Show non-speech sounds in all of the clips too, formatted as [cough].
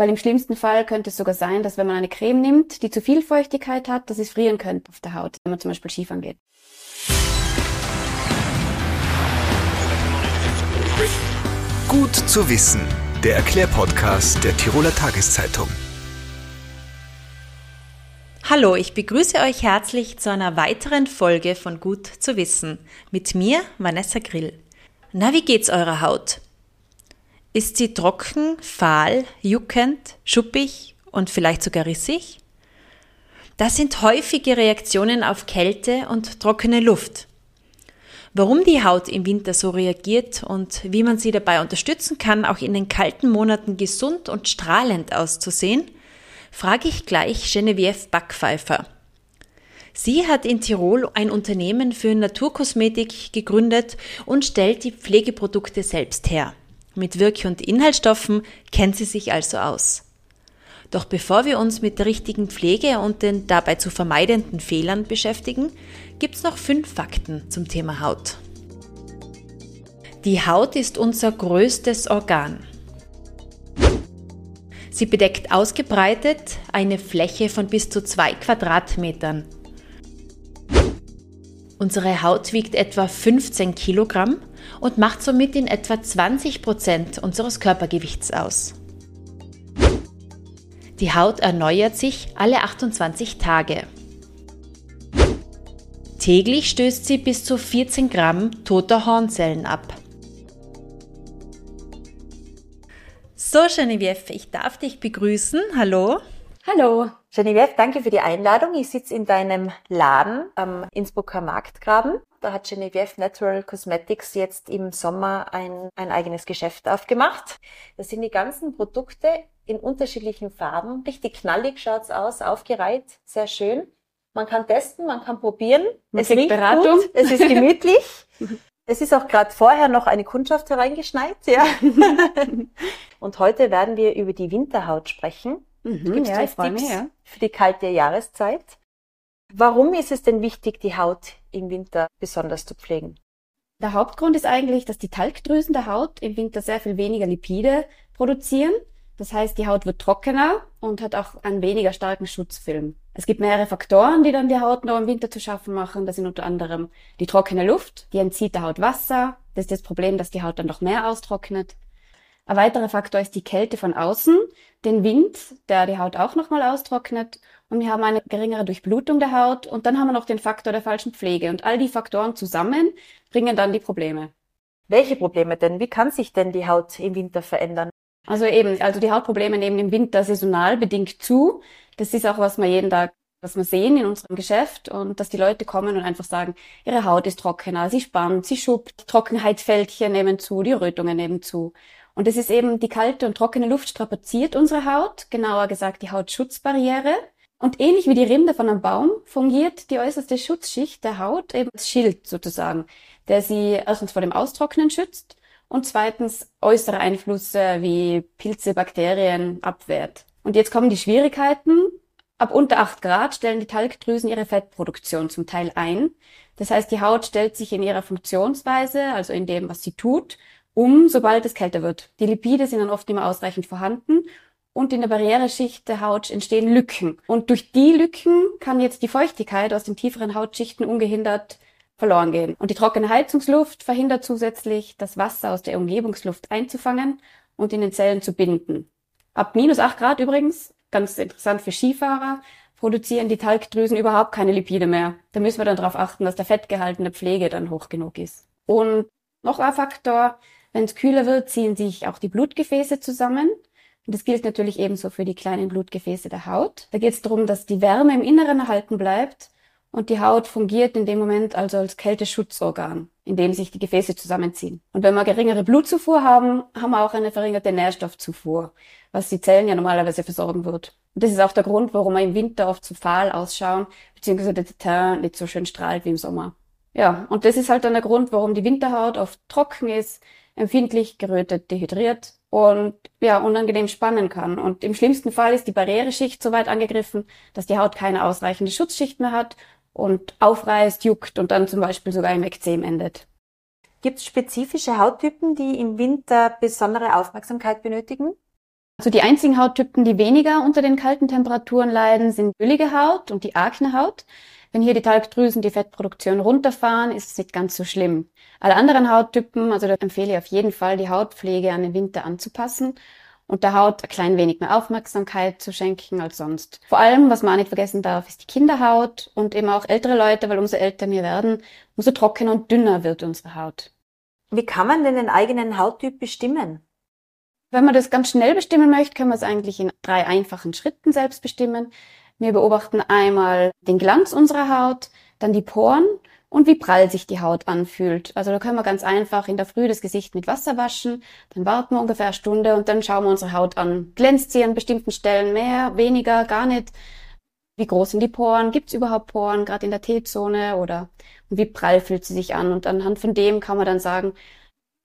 Weil im schlimmsten Fall könnte es sogar sein, dass wenn man eine Creme nimmt, die zu viel Feuchtigkeit hat, dass es frieren könnte auf der Haut, wenn man zum Beispiel Skifahren geht. Gut zu wissen, der Erklärpodcast der Tiroler Tageszeitung. Hallo, ich begrüße euch herzlich zu einer weiteren Folge von Gut zu wissen. Mit mir, Vanessa Grill. Na, wie geht's eurer Haut? Ist sie trocken, fahl, juckend, schuppig und vielleicht sogar rissig? Das sind häufige Reaktionen auf Kälte und trockene Luft. Warum die Haut im Winter so reagiert und wie man sie dabei unterstützen kann, auch in den kalten Monaten gesund und strahlend auszusehen, frage ich gleich Genevieve Backpfeifer. Sie hat in Tirol ein Unternehmen für Naturkosmetik gegründet und stellt die Pflegeprodukte selbst her. Mit Wirke- und Inhaltsstoffen kennt sie sich also aus. Doch bevor wir uns mit der richtigen Pflege und den dabei zu vermeidenden Fehlern beschäftigen, gibt's noch fünf Fakten zum Thema Haut. Die Haut ist unser größtes Organ. Sie bedeckt ausgebreitet eine Fläche von bis zu zwei Quadratmetern. Unsere Haut wiegt etwa 15 Kilogramm und macht somit in etwa 20 Prozent unseres Körpergewichts aus. Die Haut erneuert sich alle 28 Tage. Täglich stößt sie bis zu 14 Gramm toter Hornzellen ab. So, Genevieve, ich darf dich begrüßen. Hallo. Hallo. Genevieve, danke für die Einladung. Ich sitze in deinem Laden am Innsbrucker Marktgraben. Da hat Genevieve Natural Cosmetics jetzt im Sommer ein, ein eigenes Geschäft aufgemacht. Das sind die ganzen Produkte in unterschiedlichen Farben. Richtig knallig schaut's aus, aufgereiht, sehr schön. Man kann testen, man kann probieren. Man es riecht Beratung. Gut, es ist gemütlich. [laughs] es ist auch gerade vorher noch eine Kundschaft hereingeschneit, ja. [laughs] Und heute werden wir über die Winterhaut sprechen. Mhm, ja, ich freue mich, ja. Für die kalte Jahreszeit. Warum ist es denn wichtig, die Haut im Winter besonders zu pflegen? Der Hauptgrund ist eigentlich, dass die Talgdrüsen der Haut im Winter sehr viel weniger Lipide produzieren. Das heißt, die Haut wird trockener und hat auch einen weniger starken Schutzfilm. Es gibt mehrere Faktoren, die dann die Haut noch im Winter zu schaffen machen. Das sind unter anderem die trockene Luft, die entzieht der Haut Wasser. Das ist das Problem, dass die Haut dann noch mehr austrocknet. Ein weiterer Faktor ist die Kälte von außen, den Wind, der die Haut auch nochmal austrocknet. Und wir haben eine geringere Durchblutung der Haut. Und dann haben wir noch den Faktor der falschen Pflege. Und all die Faktoren zusammen bringen dann die Probleme. Welche Probleme denn? Wie kann sich denn die Haut im Winter verändern? Also eben, also die Hautprobleme nehmen im Winter saisonal bedingt zu. Das ist auch, was wir jeden Tag was wir sehen in unserem Geschäft und dass die Leute kommen und einfach sagen, ihre Haut ist trockener, sie spannt, sie schuppt, Trockenheitsfältchen nehmen zu, die Rötungen nehmen zu. Und es ist eben die kalte und trockene Luft strapaziert unsere Haut, genauer gesagt die Hautschutzbarriere. Und ähnlich wie die Rinde von einem Baum fungiert die äußerste Schutzschicht der Haut eben als Schild sozusagen, der sie erstens vor dem Austrocknen schützt und zweitens äußere Einflüsse wie Pilze, Bakterien abwehrt. Und jetzt kommen die Schwierigkeiten. Ab unter 8 Grad stellen die Talgdrüsen ihre Fettproduktion zum Teil ein. Das heißt, die Haut stellt sich in ihrer Funktionsweise, also in dem, was sie tut, um, sobald es kälter wird. Die Lipide sind dann oft immer ausreichend vorhanden und in der Barriereschicht der Haut entstehen Lücken. Und durch die Lücken kann jetzt die Feuchtigkeit aus den tieferen Hautschichten ungehindert verloren gehen. Und die trockene Heizungsluft verhindert zusätzlich, das Wasser aus der Umgebungsluft einzufangen und in den Zellen zu binden. Ab minus 8 Grad übrigens, ganz interessant für Skifahrer, produzieren die Talgdrüsen überhaupt keine Lipide mehr. Da müssen wir dann darauf achten, dass der Fettgehalt in der Pflege dann hoch genug ist. Und noch ein Faktor, wenn es kühler wird, ziehen sich auch die Blutgefäße zusammen. Und das gilt natürlich ebenso für die kleinen Blutgefäße der Haut. Da geht es darum, dass die Wärme im Inneren erhalten bleibt und die Haut fungiert in dem Moment also als Kälteschutzorgan, in dem sich die Gefäße zusammenziehen. Und wenn wir geringere Blutzufuhr haben, haben wir auch eine verringerte Nährstoffzufuhr, was die Zellen ja normalerweise versorgen wird. Und das ist auch der Grund, warum wir im Winter oft zu fahl ausschauen, beziehungsweise der Teint nicht so schön strahlt wie im Sommer. Ja, und das ist halt dann der Grund, warum die Winterhaut oft trocken ist, empfindlich gerötet, dehydriert und ja, unangenehm spannen kann. Und im schlimmsten Fall ist die Barriereschicht so weit angegriffen, dass die Haut keine ausreichende Schutzschicht mehr hat und aufreißt, juckt und dann zum Beispiel sogar im Ekzem endet. Gibt es spezifische Hauttypen, die im Winter besondere Aufmerksamkeit benötigen? Also die einzigen Hauttypen, die weniger unter den kalten Temperaturen leiden, sind ölige Haut und die Aknehaut. Wenn hier die Talgdrüsen die Fettproduktion runterfahren, ist es nicht ganz so schlimm. Alle anderen Hauttypen, also da empfehle ich auf jeden Fall, die Hautpflege an den Winter anzupassen und der Haut ein klein wenig mehr Aufmerksamkeit zu schenken als sonst. Vor allem, was man auch nicht vergessen darf, ist die Kinderhaut und eben auch ältere Leute, weil umso älter wir werden, umso trockener und dünner wird unsere Haut. Wie kann man denn den eigenen Hauttyp bestimmen? Wenn man das ganz schnell bestimmen möchte, kann man es eigentlich in drei einfachen Schritten selbst bestimmen. Wir beobachten einmal den Glanz unserer Haut, dann die Poren und wie prall sich die Haut anfühlt. Also da können wir ganz einfach in der Früh das Gesicht mit Wasser waschen, dann warten wir ungefähr eine Stunde und dann schauen wir unsere Haut an. Glänzt sie an bestimmten Stellen mehr, weniger, gar nicht? Wie groß sind die Poren? Gibt es überhaupt Poren, gerade in der T-Zone? Oder und wie prall fühlt sie sich an? Und anhand von dem kann man dann sagen,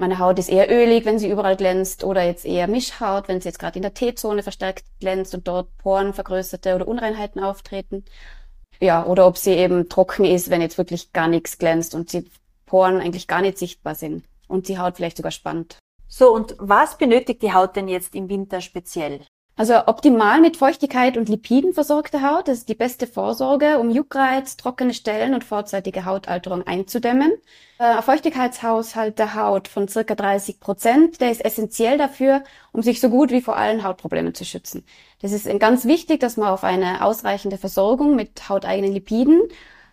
meine Haut ist eher ölig, wenn sie überall glänzt, oder jetzt eher Mischhaut, wenn sie jetzt gerade in der T-Zone verstärkt glänzt und dort Poren vergrößerte oder Unreinheiten auftreten. Ja, oder ob sie eben trocken ist, wenn jetzt wirklich gar nichts glänzt und die Poren eigentlich gar nicht sichtbar sind und die Haut vielleicht sogar spannt. So, und was benötigt die Haut denn jetzt im Winter speziell? Also optimal mit Feuchtigkeit und Lipiden versorgte Haut, das ist die beste Vorsorge, um Juckreiz, trockene Stellen und vorzeitige Hautalterung einzudämmen. Äh, ein Feuchtigkeitshaushalt der Haut von circa 30 Prozent, der ist essentiell dafür, um sich so gut wie vor allen Hautproblemen zu schützen. Das ist ganz wichtig, dass man auf eine ausreichende Versorgung mit hauteigenen Lipiden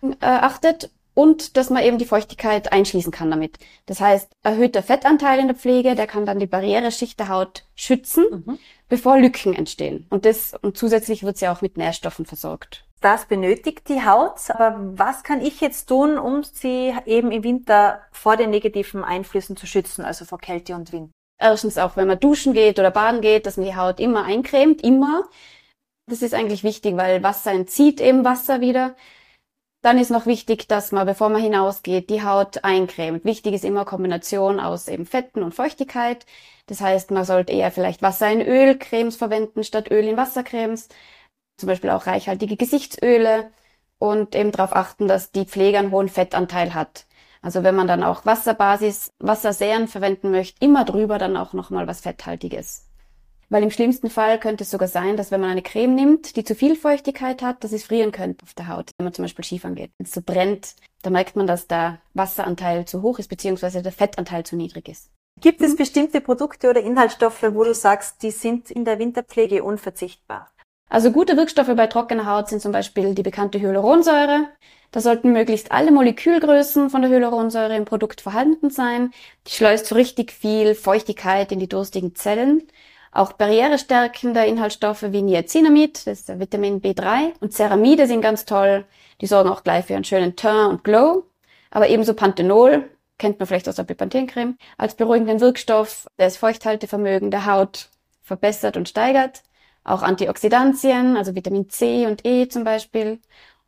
äh, achtet und dass man eben die Feuchtigkeit einschließen kann damit. Das heißt, erhöhter Fettanteil in der Pflege, der kann dann die Barriereschicht der Haut schützen, mhm. bevor Lücken entstehen. Und das, und zusätzlich wird sie auch mit Nährstoffen versorgt. Das benötigt die Haut, aber was kann ich jetzt tun, um sie eben im Winter vor den negativen Einflüssen zu schützen, also vor Kälte und Wind? Erstens auch, wenn man duschen geht oder baden geht, dass man die Haut immer eincremt, immer. Das ist eigentlich wichtig, weil Wasser entzieht eben Wasser wieder. Dann ist noch wichtig, dass man, bevor man hinausgeht, die Haut eincremt. Wichtig ist immer Kombination aus eben Fetten und Feuchtigkeit. Das heißt, man sollte eher vielleicht Wasser in Ölcremes verwenden statt Öl in Wassercremes. Zum Beispiel auch reichhaltige Gesichtsöle und eben darauf achten, dass die Pflege einen hohen Fettanteil hat. Also wenn man dann auch Wasserbasis, Wassersäen verwenden möchte, immer drüber dann auch nochmal was Fetthaltiges. Weil im schlimmsten Fall könnte es sogar sein, dass wenn man eine Creme nimmt, die zu viel Feuchtigkeit hat, dass es frieren könnte auf der Haut. Wenn man zum Beispiel Skifahren geht. Wenn es so brennt, da merkt man, dass der Wasseranteil zu hoch ist, beziehungsweise der Fettanteil zu niedrig ist. Gibt es bestimmte Produkte oder Inhaltsstoffe, wo du sagst, die sind in der Winterpflege unverzichtbar? Also gute Wirkstoffe bei trockener Haut sind zum Beispiel die bekannte Hyaluronsäure. Da sollten möglichst alle Molekülgrößen von der Hyaluronsäure im Produkt vorhanden sein. Die schleust so richtig viel Feuchtigkeit in die durstigen Zellen. Auch barrierestärkende Inhaltsstoffe wie Niacinamid, das ist Vitamin B3, und Ceramide sind ganz toll. Die sorgen auch gleich für einen schönen Teint und Glow. Aber ebenso Panthenol, kennt man vielleicht aus der Bepanthen-Creme, als beruhigenden Wirkstoff, der das Feuchthaltevermögen der Haut verbessert und steigert. Auch Antioxidantien, also Vitamin C und E zum Beispiel.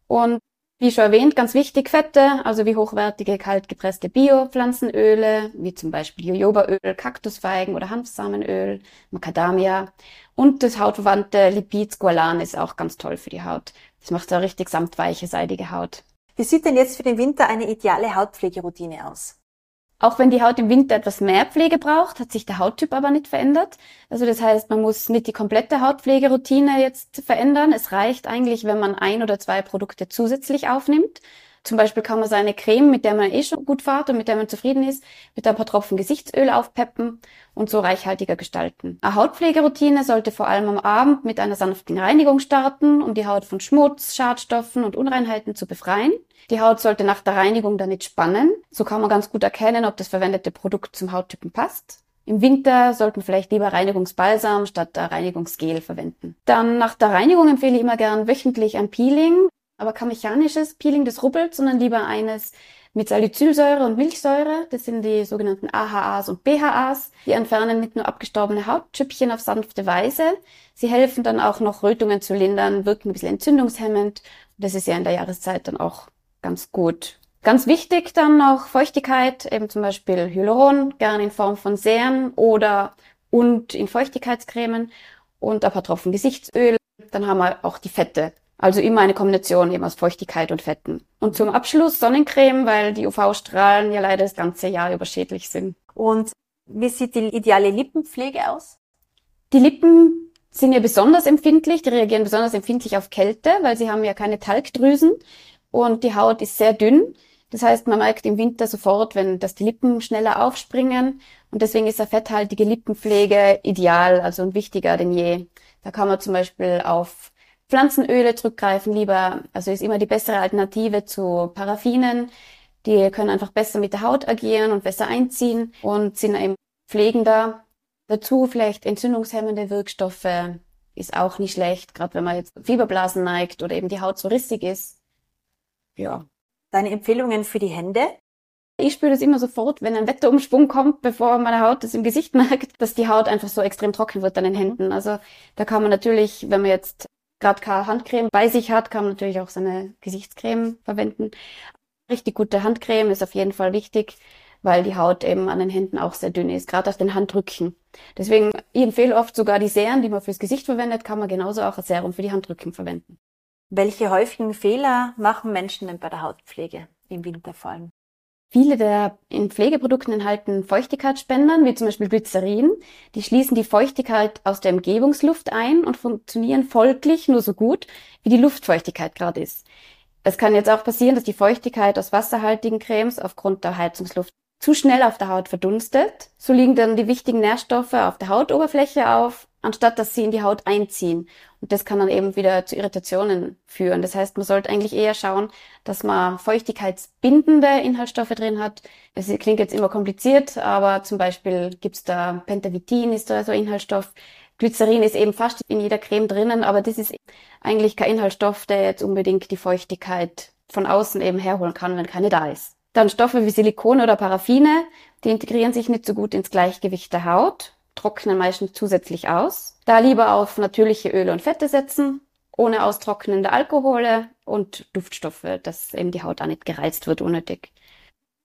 Und wie schon erwähnt, ganz wichtig Fette, also wie hochwertige kaltgepresste Biopflanzenöle, wie zum Beispiel Jojobaöl, Kaktusfeigen oder Hanfsamenöl, Macadamia. Und das hautverwandte Lipid Squalan ist auch ganz toll für die Haut. Das macht eine richtig samtweiche, seidige Haut. Wie sieht denn jetzt für den Winter eine ideale Hautpflegeroutine aus? Auch wenn die Haut im Winter etwas mehr Pflege braucht, hat sich der Hauttyp aber nicht verändert. Also das heißt, man muss nicht die komplette Hautpflegeroutine jetzt verändern. Es reicht eigentlich, wenn man ein oder zwei Produkte zusätzlich aufnimmt. Zum Beispiel kann man seine Creme, mit der man eh schon gut fährt und mit der man zufrieden ist, mit ein paar Tropfen Gesichtsöl aufpeppen und so reichhaltiger gestalten. Eine Hautpflegeroutine sollte vor allem am Abend mit einer sanften Reinigung starten, um die Haut von Schmutz, Schadstoffen und Unreinheiten zu befreien. Die Haut sollte nach der Reinigung dann nicht spannen. So kann man ganz gut erkennen, ob das verwendete Produkt zum Hauttypen passt. Im Winter sollten vielleicht lieber Reinigungsbalsam statt Reinigungsgel verwenden. Dann nach der Reinigung empfehle ich immer gern wöchentlich ein Peeling, aber kein mechanisches Peeling, das rubbelt, sondern lieber eines mit Salicylsäure und Milchsäure. Das sind die sogenannten AHAs und BHAs. Die entfernen nicht nur abgestorbene Hautschüppchen auf sanfte Weise, sie helfen dann auch noch Rötungen zu lindern, wirken ein bisschen entzündungshemmend. Das ist ja in der Jahreszeit dann auch ganz gut. Ganz wichtig dann noch Feuchtigkeit, eben zum Beispiel Hyaluron, gerne in Form von Serien oder und in Feuchtigkeitscremen und ein paar Tropfen Gesichtsöl. Dann haben wir auch die Fette. Also immer eine Kombination eben aus Feuchtigkeit und Fetten. Und zum Abschluss Sonnencreme, weil die UV-Strahlen ja leider das ganze Jahr über schädlich sind. Und wie sieht die ideale Lippenpflege aus? Die Lippen sind ja besonders empfindlich, die reagieren besonders empfindlich auf Kälte, weil sie haben ja keine Talgdrüsen und die Haut ist sehr dünn. Das heißt, man merkt im Winter sofort, wenn dass die Lippen schneller aufspringen und deswegen ist eine fetthaltige Lippenpflege ideal, also und wichtiger denn je. Da kann man zum Beispiel auf Pflanzenöle zurückgreifen, lieber, also ist immer die bessere Alternative zu Paraffinen. Die können einfach besser mit der Haut agieren und besser einziehen und sind eben pflegender. Dazu vielleicht entzündungshemmende Wirkstoffe ist auch nicht schlecht, gerade wenn man jetzt Fieberblasen neigt oder eben die Haut so rissig ist. Ja. Deine Empfehlungen für die Hände? Ich spüre das immer sofort, wenn ein Wetterumschwung kommt, bevor meine Haut das im Gesicht [laughs] merkt, dass die Haut einfach so extrem trocken wird an den Händen. Also da kann man natürlich, wenn man jetzt gerade keine Handcreme bei sich hat, kann man natürlich auch seine Gesichtscreme verwenden. Richtig gute Handcreme ist auf jeden Fall wichtig, weil die Haut eben an den Händen auch sehr dünn ist, gerade auf den Handrücken. Deswegen, ich empfehle oft sogar die Serien, die man fürs Gesicht verwendet, kann man genauso auch als Serum für die Handrücken verwenden. Welche häufigen Fehler machen Menschen denn bei der Hautpflege im Winter vor allem? Viele der in Pflegeprodukten enthalten Feuchtigkeitsspendern, wie zum Beispiel Glycerin. Die schließen die Feuchtigkeit aus der Umgebungsluft ein und funktionieren folglich nur so gut, wie die Luftfeuchtigkeit gerade ist. Es kann jetzt auch passieren, dass die Feuchtigkeit aus wasserhaltigen Cremes aufgrund der Heizungsluft zu schnell auf der Haut verdunstet. So liegen dann die wichtigen Nährstoffe auf der Hautoberfläche auf anstatt dass sie in die Haut einziehen. Und das kann dann eben wieder zu Irritationen führen. Das heißt, man sollte eigentlich eher schauen, dass man feuchtigkeitsbindende Inhaltsstoffe drin hat. Es klingt jetzt immer kompliziert, aber zum Beispiel gibt's da Pentavitin ist da so Inhaltsstoff. Glycerin ist eben fast in jeder Creme drinnen, aber das ist eigentlich kein Inhaltsstoff, der jetzt unbedingt die Feuchtigkeit von außen eben herholen kann, wenn keine da ist. Dann Stoffe wie Silikone oder Paraffine, die integrieren sich nicht so gut ins Gleichgewicht der Haut trocknen meistens zusätzlich aus. Da lieber auf natürliche Öle und Fette setzen, ohne austrocknende Alkohole und Duftstoffe, dass eben die Haut auch nicht gereizt wird unnötig.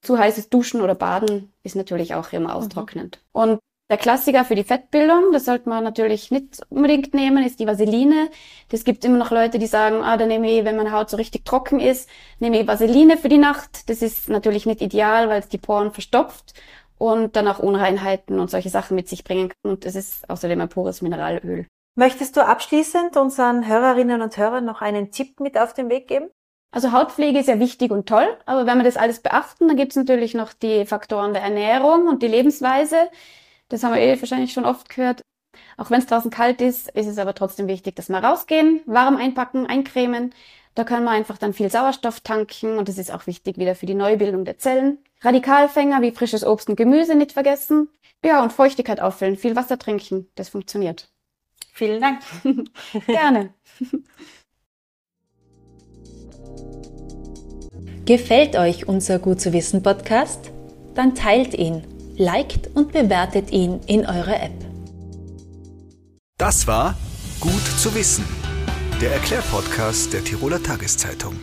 Zu heißes Duschen oder Baden ist natürlich auch immer mhm. austrocknend. Mhm. Und der Klassiker für die Fettbildung, das sollte man natürlich nicht unbedingt nehmen, ist die Vaseline. Das gibt immer noch Leute, die sagen, ah, da nehme ich, wenn meine Haut so richtig trocken ist, nehme ich Vaseline für die Nacht. Das ist natürlich nicht ideal, weil es die Poren verstopft und dann auch Unreinheiten und solche Sachen mit sich bringen kann. Und es ist außerdem ein pures Mineralöl. Möchtest du abschließend unseren Hörerinnen und Hörern noch einen Tipp mit auf den Weg geben? Also Hautpflege ist ja wichtig und toll, aber wenn wir das alles beachten, dann gibt es natürlich noch die Faktoren der Ernährung und die Lebensweise. Das haben wir eh wahrscheinlich schon oft gehört. Auch wenn es draußen kalt ist, ist es aber trotzdem wichtig, dass wir rausgehen, warm einpacken, eincremen. Da können wir einfach dann viel Sauerstoff tanken und das ist auch wichtig wieder für die Neubildung der Zellen. Radikalfänger wie frisches Obst und Gemüse nicht vergessen. Ja, und Feuchtigkeit auffüllen, viel Wasser trinken, das funktioniert. Vielen Dank. [laughs] Gerne. Gefällt euch unser Gut zu wissen Podcast? Dann teilt ihn, liked und bewertet ihn in eurer App. Das war Gut zu wissen, der Erklärpodcast der Tiroler Tageszeitung.